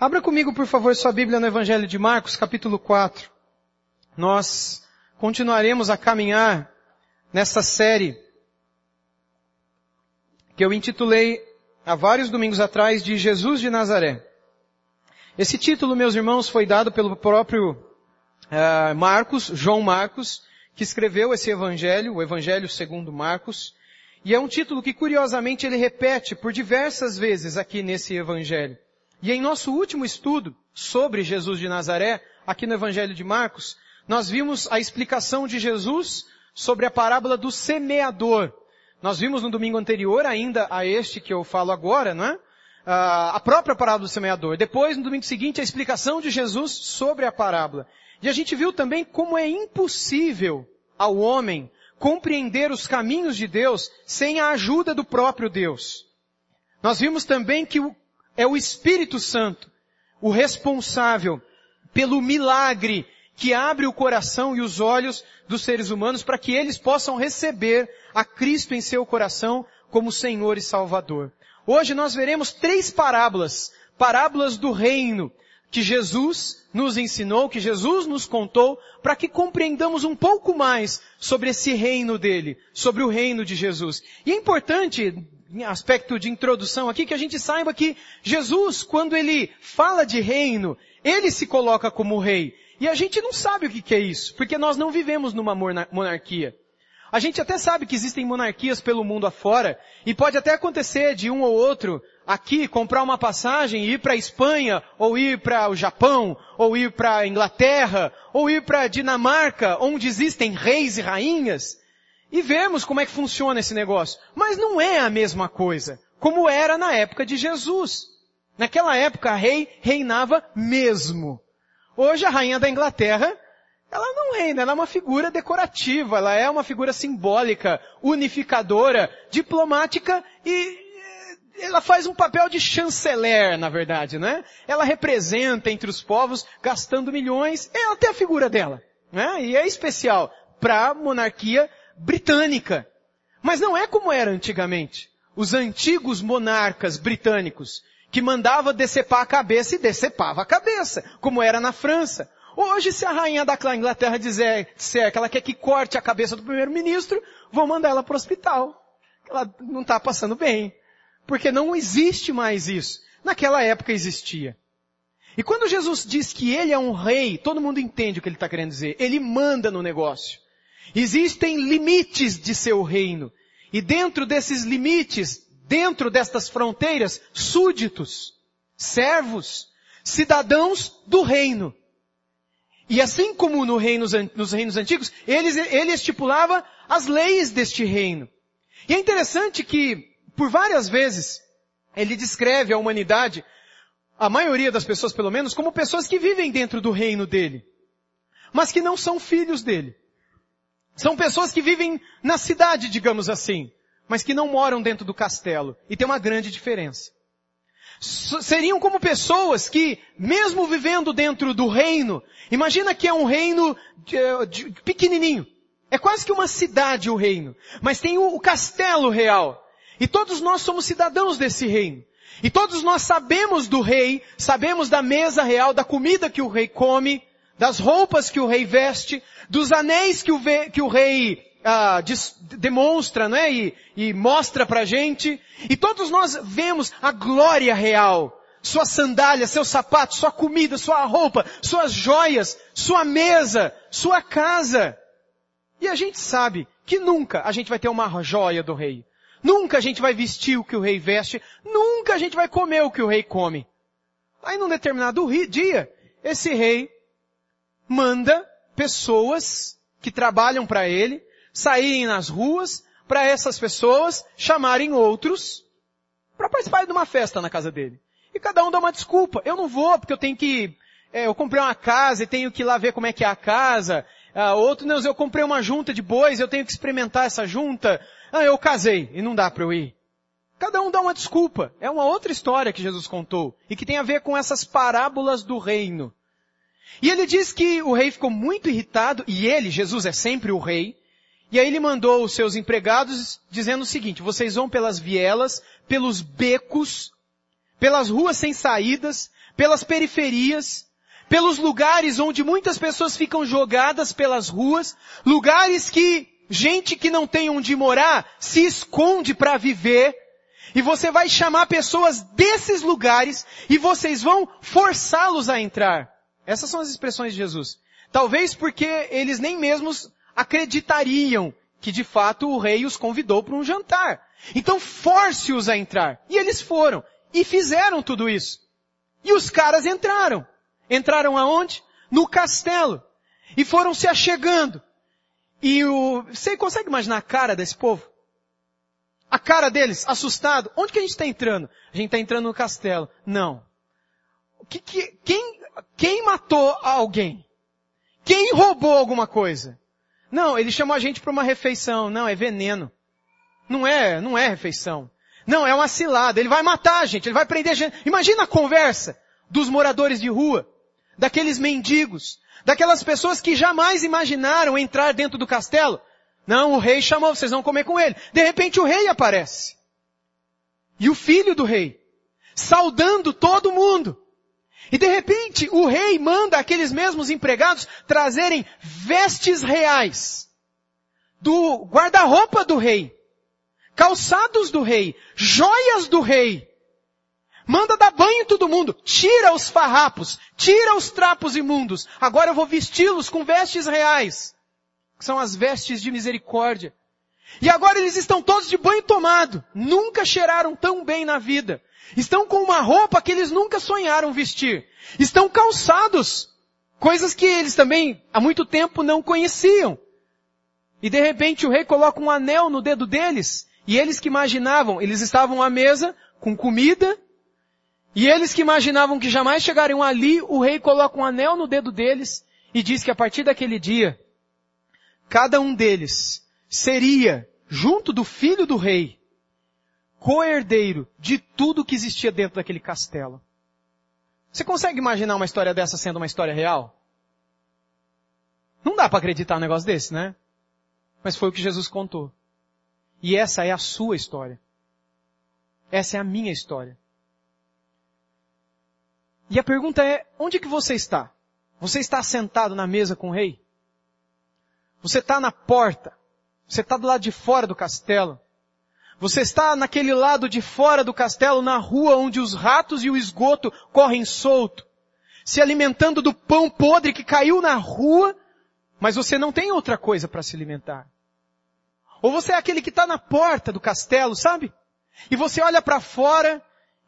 Abra comigo, por favor, sua Bíblia no Evangelho de Marcos, capítulo 4. Nós continuaremos a caminhar nessa série que eu intitulei há vários domingos atrás de Jesus de Nazaré. Esse título, meus irmãos, foi dado pelo próprio uh, Marcos, João Marcos, que escreveu esse evangelho, o Evangelho segundo Marcos, e é um título que curiosamente ele repete por diversas vezes aqui nesse evangelho. E em nosso último estudo sobre Jesus de Nazaré, aqui no Evangelho de Marcos, nós vimos a explicação de Jesus sobre a parábola do semeador. Nós vimos no domingo anterior, ainda a este que eu falo agora, não é? a própria parábola do semeador. Depois, no domingo seguinte, a explicação de Jesus sobre a parábola. E a gente viu também como é impossível ao homem compreender os caminhos de Deus sem a ajuda do próprio Deus. Nós vimos também que o é o Espírito Santo, o responsável pelo milagre que abre o coração e os olhos dos seres humanos para que eles possam receber a Cristo em seu coração como Senhor e Salvador. Hoje nós veremos três parábolas, parábolas do reino, que Jesus nos ensinou, que Jesus nos contou, para que compreendamos um pouco mais sobre esse reino dele, sobre o reino de Jesus. E é importante aspecto de introdução aqui, que a gente saiba que Jesus, quando ele fala de reino, ele se coloca como rei. E a gente não sabe o que, é isso, porque nós não vivemos numa monarquia. A gente até sabe que existem monarquias pelo mundo afora, e pode até acontecer de um ou outro aqui comprar uma passagem e ir para a Espanha, ou ir para o Japão, ou ir para a Inglaterra, ou ir para a Dinamarca, onde existem reis e rainhas, e vemos como é que funciona esse negócio. Mas não é a mesma coisa, como era na época de Jesus. Naquela época, rei reinava mesmo. Hoje, a rainha da Inglaterra, ela não reina, ela é uma figura decorativa, ela é uma figura simbólica, unificadora, diplomática e eh, ela faz um papel de chanceler, na verdade, né? Ela representa entre os povos, gastando milhões, ela tem a figura dela, né? E é especial para a monarquia britânica. Mas não é como era antigamente. Os antigos monarcas britânicos, que mandava decepar a cabeça e decepava a cabeça, como era na França. Hoje, se a rainha da Inglaterra dizer, disser que ela quer que corte a cabeça do primeiro-ministro, vão mandar ela para o hospital. Ela não está passando bem. Porque não existe mais isso. Naquela época existia. E quando Jesus diz que ele é um rei, todo mundo entende o que ele está querendo dizer. Ele manda no negócio. Existem limites de seu reino. E dentro desses limites, dentro destas fronteiras, súditos, servos, cidadãos do reino. E assim como no nos reinos antigos, ele, ele estipulava as leis deste reino. E é interessante que, por várias vezes, ele descreve a humanidade, a maioria das pessoas pelo menos, como pessoas que vivem dentro do reino dele, mas que não são filhos dele. São pessoas que vivem na cidade, digamos assim, mas que não moram dentro do castelo. E tem uma grande diferença. Seriam como pessoas que, mesmo vivendo dentro do reino, imagina que é um reino de, de, pequenininho. É quase que uma cidade o reino. Mas tem o, o castelo real. E todos nós somos cidadãos desse reino. E todos nós sabemos do rei, sabemos da mesa real, da comida que o rei come, das roupas que o rei veste, dos anéis que o, que o rei ah, dis, demonstra, né, e, e mostra pra gente. E todos nós vemos a glória real. Sua sandália, seu sapato, sua comida, sua roupa, suas joias, sua mesa, sua casa. E a gente sabe que nunca a gente vai ter uma joia do rei. Nunca a gente vai vestir o que o rei veste. Nunca a gente vai comer o que o rei come. Aí num determinado dia, esse rei manda pessoas que trabalham para ele saírem nas ruas para essas pessoas chamarem outros para participar de uma festa na casa dele. E cada um dá uma desculpa. Eu não vou porque eu tenho que, é, eu comprei uma casa e tenho que ir lá ver como é que é a casa. Ah, outro, não, eu comprei uma junta de bois, eu tenho que experimentar essa junta. Ah, eu casei e não dá para eu ir. Cada um dá uma desculpa. É uma outra história que Jesus contou e que tem a ver com essas parábolas do reino. E ele diz que o rei ficou muito irritado, e ele, Jesus é sempre o rei, e aí ele mandou os seus empregados dizendo o seguinte, vocês vão pelas vielas, pelos becos, pelas ruas sem saídas, pelas periferias, pelos lugares onde muitas pessoas ficam jogadas pelas ruas, lugares que gente que não tem onde morar se esconde para viver, e você vai chamar pessoas desses lugares e vocês vão forçá-los a entrar. Essas são as expressões de Jesus. Talvez porque eles nem mesmos acreditariam que de fato o rei os convidou para um jantar. Então force-os a entrar. E eles foram. E fizeram tudo isso. E os caras entraram. Entraram aonde? No castelo. E foram se achegando. E o, você consegue imaginar a cara desse povo? A cara deles, assustado. Onde que a gente está entrando? A gente está entrando no castelo. Não. Que, que, quem, quem matou alguém? Quem roubou alguma coisa? Não, ele chamou a gente para uma refeição. Não, é veneno. Não é, não é refeição. Não, é uma cilada. Ele vai matar a gente, ele vai prender a gente. Imagina a conversa dos moradores de rua, daqueles mendigos, daquelas pessoas que jamais imaginaram entrar dentro do castelo. Não, o rei chamou, vocês vão comer com ele. De repente o rei aparece. E o filho do rei. Saudando todo mundo. E de repente o rei manda aqueles mesmos empregados trazerem vestes reais. Do guarda-roupa do rei. Calçados do rei. Joias do rei. Manda dar banho em todo mundo. Tira os farrapos. Tira os trapos imundos. Agora eu vou vesti-los com vestes reais que são as vestes de misericórdia. E agora eles estão todos de banho tomado. Nunca cheiraram tão bem na vida. Estão com uma roupa que eles nunca sonharam vestir. Estão calçados. Coisas que eles também há muito tempo não conheciam. E de repente o rei coloca um anel no dedo deles. E eles que imaginavam, eles estavam à mesa com comida. E eles que imaginavam que jamais chegariam ali, o rei coloca um anel no dedo deles e diz que a partir daquele dia, cada um deles seria, junto do filho do rei, coerdeiro de tudo que existia dentro daquele castelo. Você consegue imaginar uma história dessa sendo uma história real? Não dá para acreditar um negócio desse, né? Mas foi o que Jesus contou. E essa é a sua história. Essa é a minha história. E a pergunta é, onde que você está? Você está sentado na mesa com o rei? Você está na porta. Você está do lado de fora do castelo. Você está naquele lado de fora do castelo, na rua onde os ratos e o esgoto correm solto, se alimentando do pão podre que caiu na rua, mas você não tem outra coisa para se alimentar. Ou você é aquele que está na porta do castelo, sabe? E você olha para fora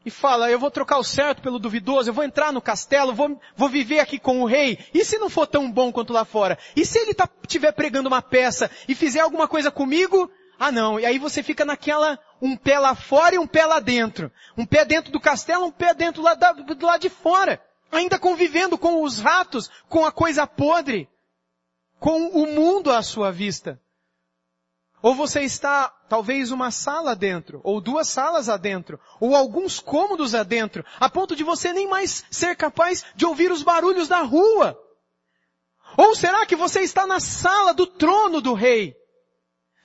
e fala, eu vou trocar o certo pelo duvidoso, eu vou entrar no castelo, vou, vou viver aqui com o rei. E se não for tão bom quanto lá fora? E se ele estiver tá, pregando uma peça e fizer alguma coisa comigo? Ah não, e aí você fica naquela, um pé lá fora e um pé lá dentro. Um pé dentro do castelo, um pé dentro lá da, do lado de fora. Ainda convivendo com os ratos, com a coisa podre, com o mundo à sua vista. Ou você está, talvez, uma sala dentro, ou duas salas adentro, ou alguns cômodos adentro, a ponto de você nem mais ser capaz de ouvir os barulhos da rua. Ou será que você está na sala do trono do rei,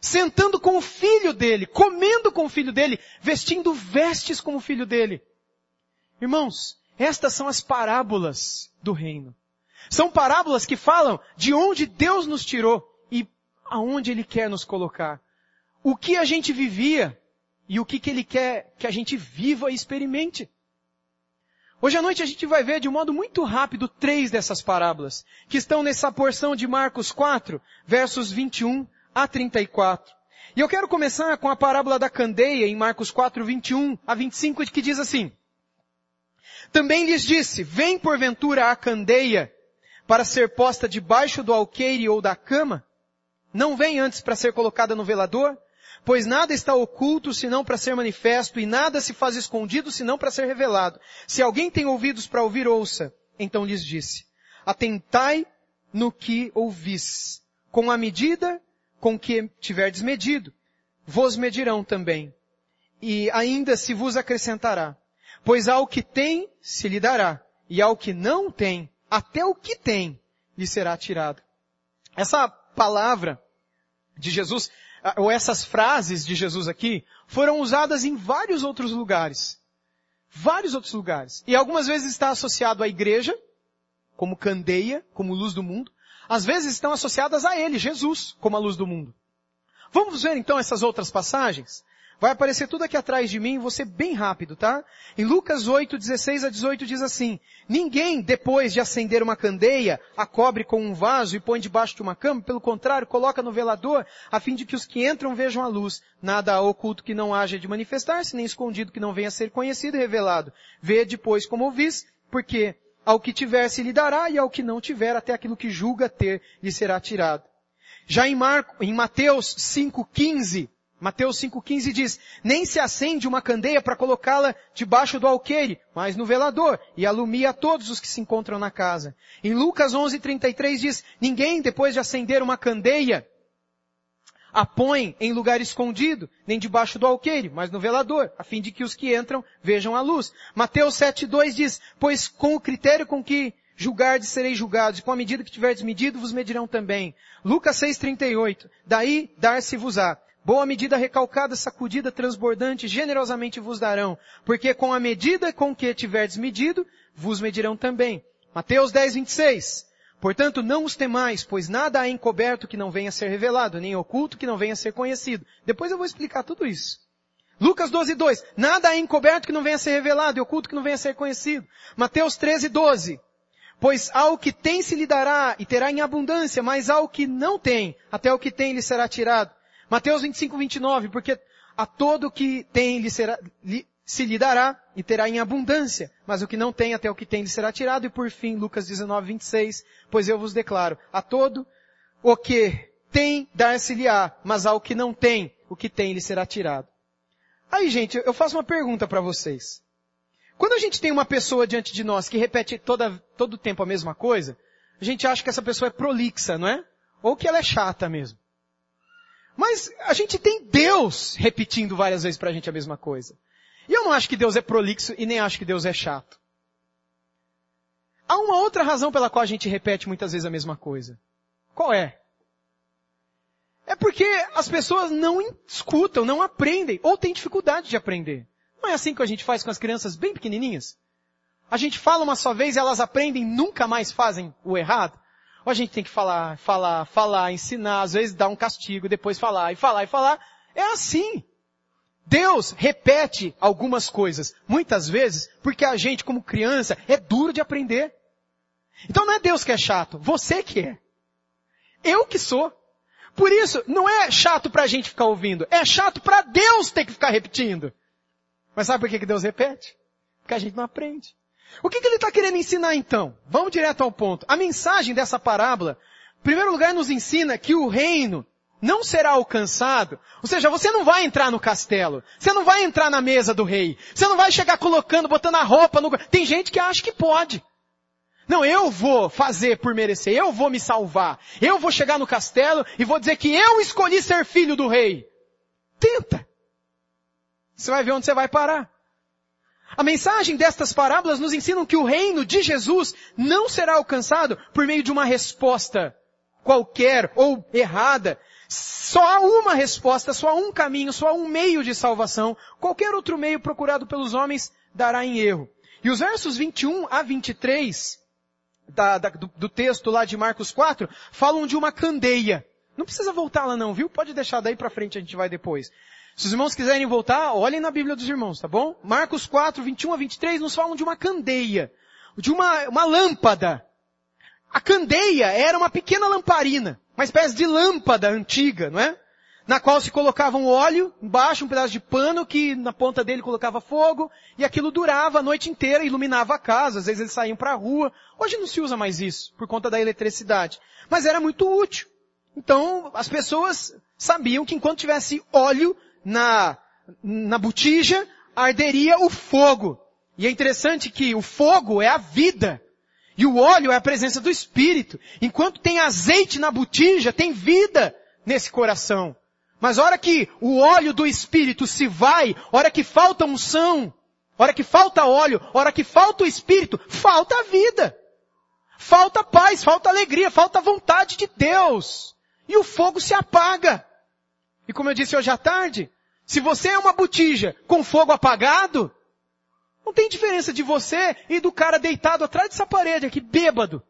sentando com o filho dele, comendo com o filho dele, vestindo vestes como o filho dele? Irmãos, estas são as parábolas do reino. São parábolas que falam de onde Deus nos tirou aonde Ele quer nos colocar. O que a gente vivia e o que, que Ele quer que a gente viva e experimente. Hoje à noite a gente vai ver de um modo muito rápido três dessas parábolas, que estão nessa porção de Marcos 4, versos 21 a 34. E eu quero começar com a parábola da candeia em Marcos 4, 21 a 25, que diz assim. Também lhes disse, vem porventura a candeia para ser posta debaixo do alqueire ou da cama? não vem antes para ser colocada no velador? Pois nada está oculto senão para ser manifesto, e nada se faz escondido senão para ser revelado. Se alguém tem ouvidos para ouvir, ouça. Então lhes disse, atentai no que ouvis. Com a medida com que tiverdes medido, vos medirão também. E ainda se vos acrescentará. Pois ao que tem, se lhe dará. E ao que não tem, até o que tem, lhe será tirado. Essa palavra de Jesus, ou essas frases de Jesus aqui, foram usadas em vários outros lugares. Vários outros lugares. E algumas vezes está associado à igreja, como candeia, como luz do mundo. Às vezes estão associadas a ele, Jesus, como a luz do mundo. Vamos ver então essas outras passagens? Vai aparecer tudo aqui atrás de mim, ser bem rápido, tá? Em Lucas 8, 16 a 18 diz assim, Ninguém, depois de acender uma candeia, a cobre com um vaso e põe debaixo de uma cama, pelo contrário, coloca no velador, a fim de que os que entram vejam a luz. Nada oculto que não haja de manifestar-se, nem escondido que não venha a ser conhecido e revelado. Vê depois como ouvis, porque ao que tiver se lhe dará, e ao que não tiver, até aquilo que julga ter, lhe será tirado. Já em, Marco, em Mateus 5,15, Mateus 5,15 diz, nem se acende uma candeia para colocá-la debaixo do alqueire, mas no velador, e alumia a todos os que se encontram na casa. Em Lucas 11,33 diz, ninguém depois de acender uma candeia, a põe em lugar escondido, nem debaixo do alqueire, mas no velador, a fim de que os que entram vejam a luz. Mateus 7,2 diz, pois com o critério com que julgardes sereis julgados, e com a medida que tiverdes medido vos medirão também. Lucas 6,38, daí dar-se-vos-á. Boa medida recalcada, sacudida, transbordante, generosamente vos darão, porque com a medida com que tiverdes medido, vos medirão também. Mateus 10, 26. Portanto, não os temais, pois nada há encoberto que não venha a ser revelado, nem oculto que não venha a ser conhecido. Depois eu vou explicar tudo isso. Lucas 12, 2. Nada há encoberto que não venha a ser revelado, e oculto que não venha a ser conhecido. Mateus 13, 12. Pois ao que tem se lhe dará, e terá em abundância, mas ao que não tem, até o que tem lhe será tirado. Mateus 25, 29, porque a todo que tem lhe será, lhe, se lhe dará e terá em abundância, mas o que não tem até o que tem lhe será tirado. E por fim, Lucas 19, 26, pois eu vos declaro, a todo o que tem dar-se-lhe-á, mas ao que não tem, o que tem lhe será tirado. Aí gente, eu faço uma pergunta para vocês. Quando a gente tem uma pessoa diante de nós que repete toda, todo o tempo a mesma coisa, a gente acha que essa pessoa é prolixa, não é? Ou que ela é chata mesmo. Mas a gente tem Deus repetindo várias vezes pra gente a mesma coisa. E eu não acho que Deus é prolixo e nem acho que Deus é chato. Há uma outra razão pela qual a gente repete muitas vezes a mesma coisa. Qual é? É porque as pessoas não escutam, não aprendem, ou têm dificuldade de aprender. Não é assim que a gente faz com as crianças bem pequenininhas? A gente fala uma só vez e elas aprendem, nunca mais fazem o errado. Ou a gente tem que falar, falar, falar, ensinar, às vezes dar um castigo, depois falar e falar e falar. É assim. Deus repete algumas coisas, muitas vezes, porque a gente, como criança, é duro de aprender. Então não é Deus que é chato, você que é. Eu que sou. Por isso, não é chato pra gente ficar ouvindo, é chato pra Deus ter que ficar repetindo. Mas sabe por que Deus repete? Porque a gente não aprende. O que, que ele está querendo ensinar então? Vamos direto ao ponto. A mensagem dessa parábola, em primeiro lugar, nos ensina que o reino não será alcançado. Ou seja, você não vai entrar no castelo. Você não vai entrar na mesa do rei. Você não vai chegar colocando, botando a roupa no... Tem gente que acha que pode. Não, eu vou fazer por merecer. Eu vou me salvar. Eu vou chegar no castelo e vou dizer que eu escolhi ser filho do rei. Tenta. Você vai ver onde você vai parar. A mensagem destas parábolas nos ensinam que o reino de Jesus não será alcançado por meio de uma resposta qualquer ou errada. Só há uma resposta, só há um caminho, só há um meio de salvação. Qualquer outro meio procurado pelos homens dará em erro. E os versos 21 a 23 da, da, do, do texto lá de Marcos 4 falam de uma candeia. Não precisa voltar lá não, viu? Pode deixar daí para frente, a gente vai depois. Se os irmãos quiserem voltar, olhem na Bíblia dos irmãos, tá bom? Marcos 4, 21 a 23 nos falam de uma candeia, de uma, uma lâmpada. A candeia era uma pequena lamparina, uma espécie de lâmpada antiga, não é? Na qual se colocava um óleo, embaixo um pedaço de pano que na ponta dele colocava fogo, e aquilo durava a noite inteira, iluminava a casa, às vezes eles saíam para a rua. Hoje não se usa mais isso, por conta da eletricidade. Mas era muito útil. Então, as pessoas sabiam que enquanto tivesse óleo, na, na botija, arderia o fogo. E é interessante que o fogo é a vida. E o óleo é a presença do Espírito. Enquanto tem azeite na botija, tem vida nesse coração. Mas hora que o óleo do Espírito se vai, hora que falta unção, hora que falta óleo, hora que falta o Espírito, falta a vida. Falta paz, falta alegria, falta vontade de Deus. E o fogo se apaga. E como eu disse hoje à tarde, se você é uma botija com fogo apagado, Não tem diferença de você e do cara deitado atrás dessa parede aqui, bêbado.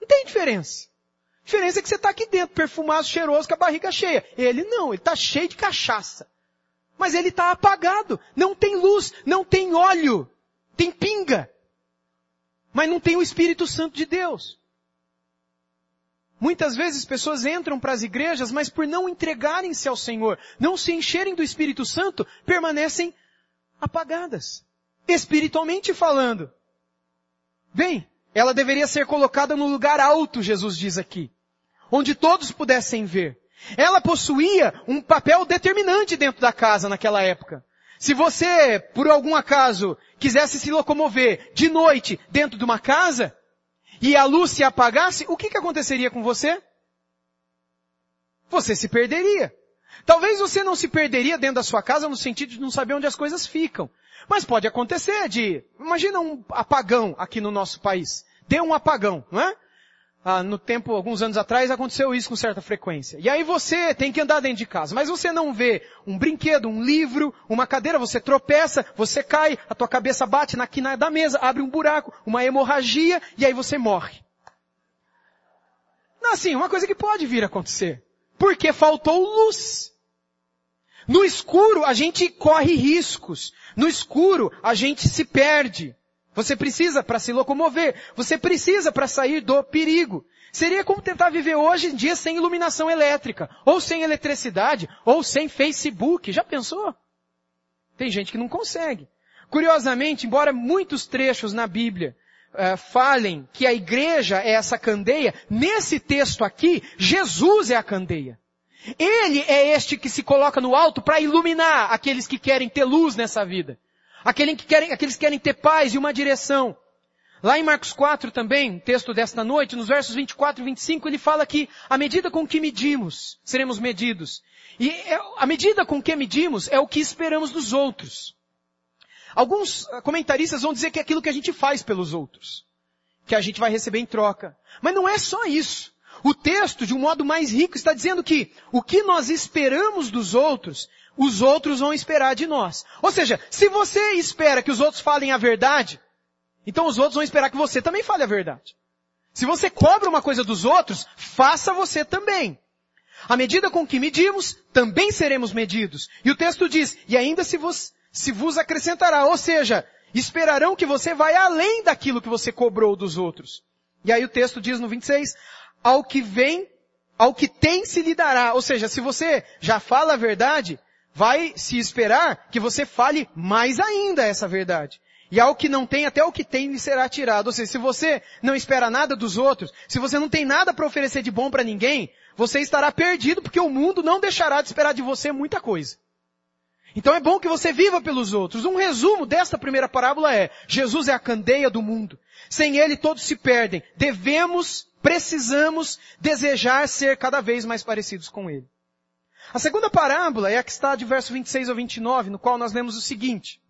Não tem diferença. A diferença é que você está aqui dentro, perfumado, cheiroso, com a barriga cheia. Ele não, ele está cheio de cachaça. Mas ele está apagado. Não tem luz, não tem óleo. Tem pinga. Mas não tem o Espírito Santo de Deus. Muitas vezes pessoas entram para as igrejas, mas por não entregarem-se ao Senhor, não se encherem do Espírito Santo, permanecem apagadas. Espiritualmente falando. Bem, ela deveria ser colocada no lugar alto, Jesus diz aqui. Onde todos pudessem ver. Ela possuía um papel determinante dentro da casa naquela época. Se você, por algum acaso, quisesse se locomover de noite dentro de uma casa, e a luz se apagasse, o que, que aconteceria com você? Você se perderia. Talvez você não se perderia dentro da sua casa no sentido de não saber onde as coisas ficam. Mas pode acontecer de, imagina um apagão aqui no nosso país. Deu um apagão, não é? Ah, no tempo, alguns anos atrás, aconteceu isso com certa frequência. E aí você tem que andar dentro de casa, mas você não vê um brinquedo, um livro, uma cadeira, você tropeça, você cai, a tua cabeça bate na quina da mesa, abre um buraco, uma hemorragia, e aí você morre. Não, assim, uma coisa que pode vir a acontecer. Porque faltou luz. No escuro a gente corre riscos. No escuro a gente se perde. Você precisa para se locomover. Você precisa para sair do perigo. Seria como tentar viver hoje em dia sem iluminação elétrica, ou sem eletricidade, ou sem Facebook. Já pensou? Tem gente que não consegue. Curiosamente, embora muitos trechos na Bíblia uh, falem que a igreja é essa candeia, nesse texto aqui, Jesus é a candeia. Ele é este que se coloca no alto para iluminar aqueles que querem ter luz nessa vida. Aqueles que, querem, aqueles que querem ter paz e uma direção. Lá em Marcos 4 também, texto desta noite, nos versos 24 e 25, ele fala que a medida com que medimos, seremos medidos. E é, a medida com que medimos é o que esperamos dos outros. Alguns comentaristas vão dizer que é aquilo que a gente faz pelos outros. Que a gente vai receber em troca. Mas não é só isso. O texto, de um modo mais rico, está dizendo que o que nós esperamos dos outros os outros vão esperar de nós. Ou seja, se você espera que os outros falem a verdade, então os outros vão esperar que você também fale a verdade. Se você cobra uma coisa dos outros, faça você também. À medida com que medimos, também seremos medidos. E o texto diz, e ainda se vos, se vos acrescentará, ou seja, esperarão que você vai além daquilo que você cobrou dos outros. E aí o texto diz no 26, ao que vem, ao que tem se lhe dará. Ou seja, se você já fala a verdade, vai se esperar que você fale mais ainda essa verdade. E ao que não tem, até o que tem lhe será tirado. Ou seja, se você não espera nada dos outros, se você não tem nada para oferecer de bom para ninguém, você estará perdido porque o mundo não deixará de esperar de você muita coisa. Então é bom que você viva pelos outros. Um resumo desta primeira parábola é, Jesus é a candeia do mundo. Sem Ele todos se perdem. Devemos, precisamos desejar ser cada vez mais parecidos com Ele. A segunda parábola é a que está de verso 26 ao 29, no qual nós lemos o seguinte.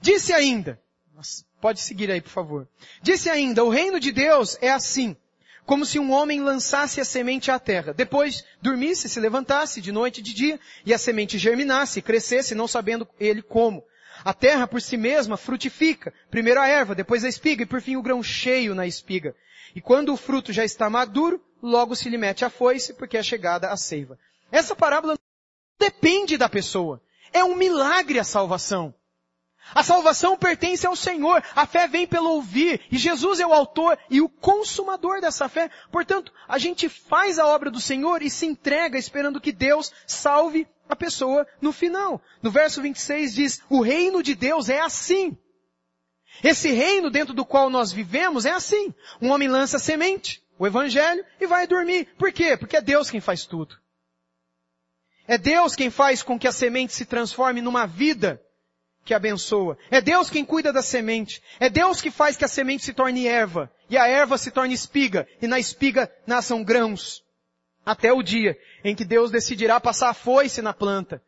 Disse ainda, pode seguir aí por favor. Disse ainda, o reino de Deus é assim, como se um homem lançasse a semente à terra. Depois dormisse, se levantasse de noite e de dia, e a semente germinasse, crescesse, não sabendo ele como. A terra por si mesma frutifica, primeiro a erva, depois a espiga e por fim o grão cheio na espiga. E quando o fruto já está maduro, logo se lhe mete a foice, porque é chegada a seiva. Essa parábola depende da pessoa. É um milagre a salvação. A salvação pertence ao Senhor. A fé vem pelo ouvir. E Jesus é o autor e o consumador dessa fé. Portanto, a gente faz a obra do Senhor e se entrega esperando que Deus salve a pessoa no final. No verso 26 diz, o reino de Deus é assim. Esse reino dentro do qual nós vivemos é assim. Um homem lança semente, o evangelho, e vai dormir. Por quê? Porque é Deus quem faz tudo. É Deus quem faz com que a semente se transforme numa vida que abençoa. É Deus quem cuida da semente. É Deus que faz que a semente se torne erva. E a erva se torne espiga. E na espiga nasçam grãos. Até o dia em que Deus decidirá passar a foice na planta.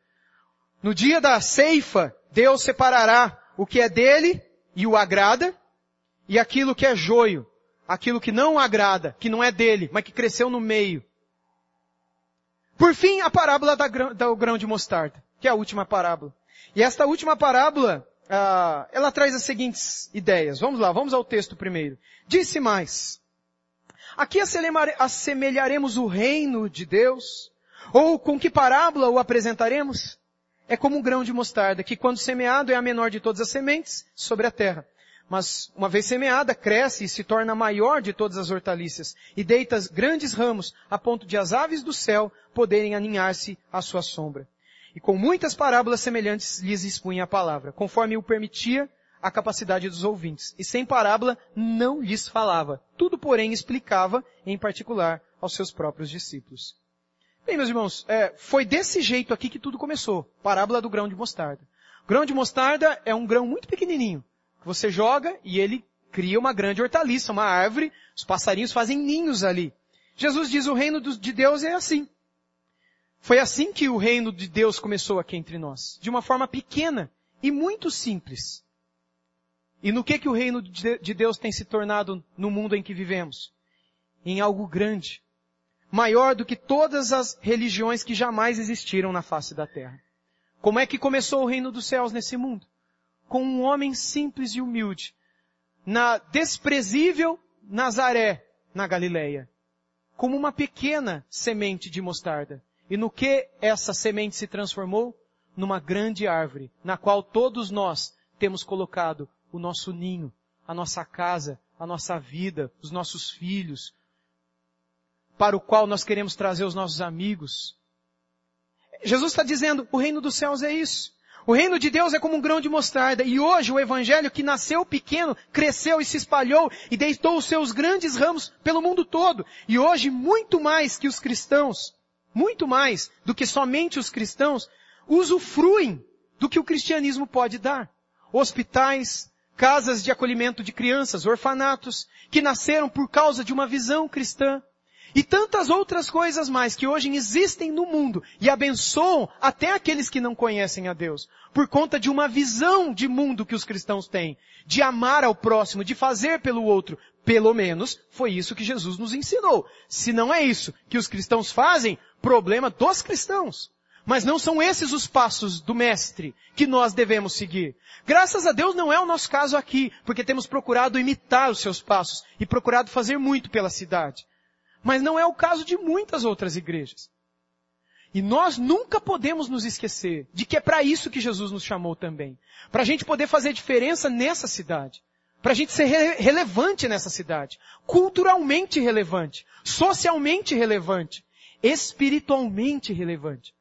No dia da ceifa, Deus separará o que é dele e o agrada, e aquilo que é joio, aquilo que não agrada, que não é dele, mas que cresceu no meio. Por fim, a parábola do grão de mostarda, que é a última parábola. E esta última parábola ah, ela traz as seguintes ideias. Vamos lá, vamos ao texto primeiro. Disse mais. Aqui assemelharemos o reino de Deus? Ou com que parábola o apresentaremos? É como um grão de mostarda, que quando semeado é a menor de todas as sementes sobre a terra. Mas, uma vez semeada, cresce e se torna a maior de todas as hortaliças, e deita grandes ramos, a ponto de as aves do céu poderem aninhar-se à sua sombra. E com muitas parábolas semelhantes lhes expunha a palavra, conforme o permitia a capacidade dos ouvintes. E sem parábola não lhes falava. Tudo, porém, explicava, em particular, aos seus próprios discípulos. Bem, meus irmãos, é, foi desse jeito aqui que tudo começou. Parábola do grão de mostarda. Grão de mostarda é um grão muito pequenininho. Que você joga e ele cria uma grande hortaliça, uma árvore. Os passarinhos fazem ninhos ali. Jesus diz o reino de Deus é assim. Foi assim que o reino de Deus começou aqui entre nós. De uma forma pequena e muito simples. E no que que o reino de Deus tem se tornado no mundo em que vivemos? Em algo grande. Maior do que todas as religiões que jamais existiram na face da terra. Como é que começou o reino dos céus nesse mundo? Com um homem simples e humilde. Na desprezível Nazaré, na Galileia. Como uma pequena semente de mostarda. E no que essa semente se transformou? Numa grande árvore, na qual todos nós temos colocado o nosso ninho, a nossa casa, a nossa vida, os nossos filhos, para o qual nós queremos trazer os nossos amigos. Jesus está dizendo, o reino dos céus é isso. O reino de Deus é como um grão de mostarda. E hoje o evangelho que nasceu pequeno, cresceu e se espalhou e deitou os seus grandes ramos pelo mundo todo. E hoje, muito mais que os cristãos, muito mais do que somente os cristãos, usufruem do que o cristianismo pode dar. Hospitais, casas de acolhimento de crianças, orfanatos, que nasceram por causa de uma visão cristã. E tantas outras coisas mais que hoje existem no mundo e abençoam até aqueles que não conhecem a Deus, por conta de uma visão de mundo que os cristãos têm, de amar ao próximo, de fazer pelo outro. Pelo menos foi isso que Jesus nos ensinou. Se não é isso que os cristãos fazem, problema dos cristãos. Mas não são esses os passos do mestre que nós devemos seguir. Graças a Deus não é o nosso caso aqui, porque temos procurado imitar os seus passos e procurado fazer muito pela cidade. Mas não é o caso de muitas outras igrejas. E nós nunca podemos nos esquecer de que é para isso que Jesus nos chamou também. Para a gente poder fazer diferença nessa cidade. Para a gente ser re relevante nessa cidade. Culturalmente relevante. Socialmente relevante espiritualmente relevante.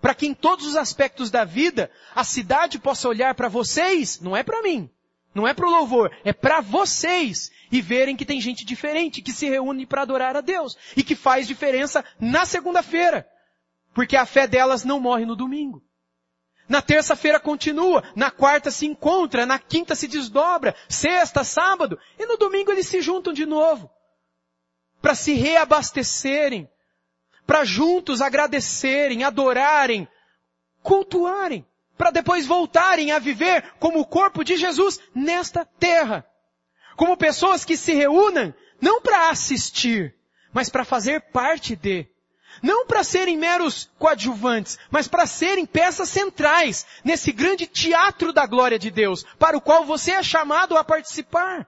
Para que em todos os aspectos da vida, a cidade possa olhar para vocês, não é para mim, não é para o louvor, é para vocês e verem que tem gente diferente, que se reúne para adorar a Deus e que faz diferença na segunda-feira, porque a fé delas não morre no domingo. Na terça-feira continua, na quarta se encontra, na quinta se desdobra, sexta, sábado, e no domingo eles se juntam de novo. Para se reabastecerem, para juntos agradecerem, adorarem, cultuarem, para depois voltarem a viver como o corpo de Jesus nesta terra. Como pessoas que se reúnam não para assistir, mas para fazer parte de. Não para serem meros coadjuvantes, mas para serem peças centrais nesse grande teatro da glória de Deus, para o qual você é chamado a participar.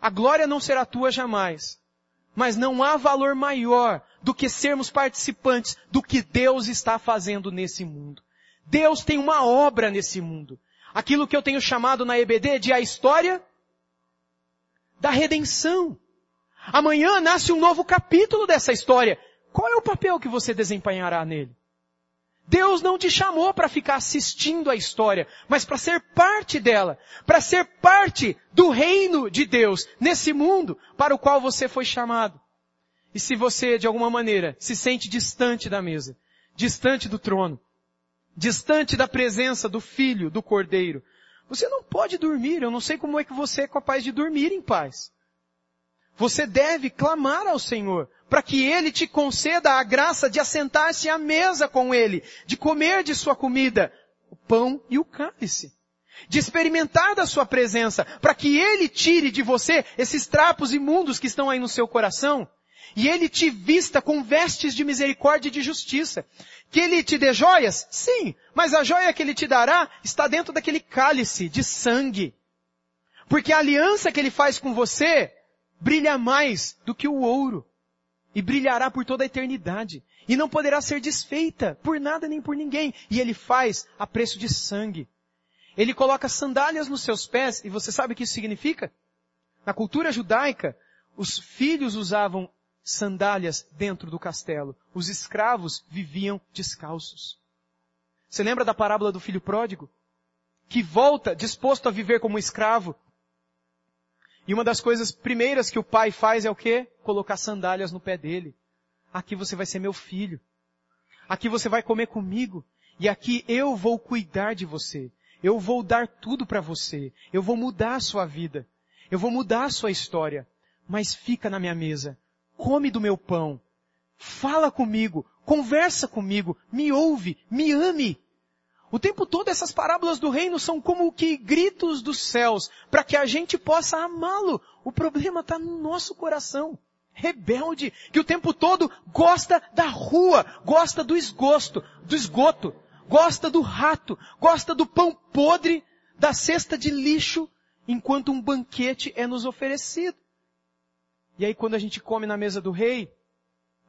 A glória não será tua jamais, mas não há valor maior do que sermos participantes do que Deus está fazendo nesse mundo. Deus tem uma obra nesse mundo. Aquilo que eu tenho chamado na EBD de a história da redenção. Amanhã nasce um novo capítulo dessa história. Qual é o papel que você desempenhará nele? Deus não te chamou para ficar assistindo a história, mas para ser parte dela, para ser parte do reino de Deus nesse mundo para o qual você foi chamado. E se você, de alguma maneira, se sente distante da mesa, distante do trono, distante da presença do Filho, do Cordeiro, você não pode dormir. Eu não sei como é que você é capaz de dormir em paz. Você deve clamar ao Senhor para que Ele te conceda a graça de assentar-se à mesa com Ele, de comer de sua comida, o pão e o cálice. De experimentar da sua presença, para que Ele tire de você esses trapos imundos que estão aí no seu coração E Ele te vista com vestes de misericórdia e de justiça. Que Ele te dê joias? Sim, mas a joia que Ele te dará está dentro daquele cálice de sangue. Porque a aliança que Ele faz com você brilha mais do que o ouro. E brilhará por toda a eternidade. E não poderá ser desfeita por nada nem por ninguém. E Ele faz a preço de sangue. Ele coloca sandálias nos seus pés, e você sabe o que isso significa? Na cultura judaica, os filhos usavam sandálias dentro do castelo. Os escravos viviam descalços. Você lembra da parábola do filho pródigo? Que volta disposto a viver como escravo. E uma das coisas primeiras que o pai faz é o quê? Colocar sandálias no pé dele. Aqui você vai ser meu filho. Aqui você vai comer comigo. E aqui eu vou cuidar de você. Eu vou dar tudo para você. Eu vou mudar a sua vida. Eu vou mudar a sua história. Mas fica na minha mesa. Come do meu pão. Fala comigo. Conversa comigo. Me ouve. Me ame. O tempo todo essas parábolas do reino são como que gritos dos céus para que a gente possa amá-lo. O problema está no nosso coração. Rebelde, que o tempo todo gosta da rua, gosta do esgosto, do esgoto, gosta do rato, gosta do pão podre, da cesta de lixo, enquanto um banquete é nos oferecido. E aí quando a gente come na mesa do rei,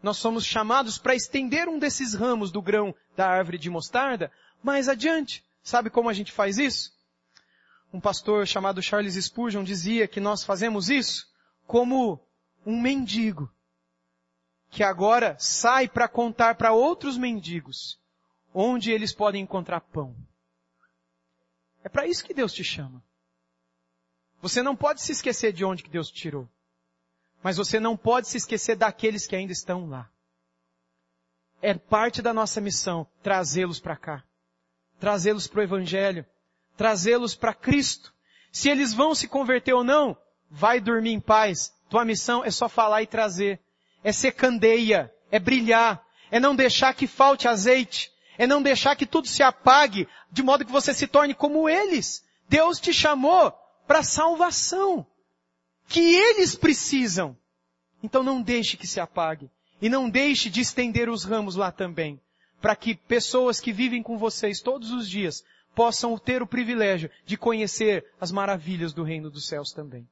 nós somos chamados para estender um desses ramos do grão da árvore de mostarda mais adiante. Sabe como a gente faz isso? Um pastor chamado Charles Spurgeon dizia que nós fazemos isso como um mendigo que agora sai para contar para outros mendigos onde eles podem encontrar pão. É para isso que Deus te chama. Você não pode se esquecer de onde que Deus te tirou. Mas você não pode se esquecer daqueles que ainda estão lá. É parte da nossa missão trazê-los para cá. Trazê-los para o Evangelho. Trazê-los para Cristo. Se eles vão se converter ou não, vai dormir em paz. Tua missão é só falar e trazer. É ser candeia. É brilhar. É não deixar que falte azeite. É não deixar que tudo se apague, de modo que você se torne como eles. Deus te chamou para salvação. Que eles precisam. Então não deixe que se apague. E não deixe de estender os ramos lá também. Para que pessoas que vivem com vocês todos os dias possam ter o privilégio de conhecer as maravilhas do reino dos céus também.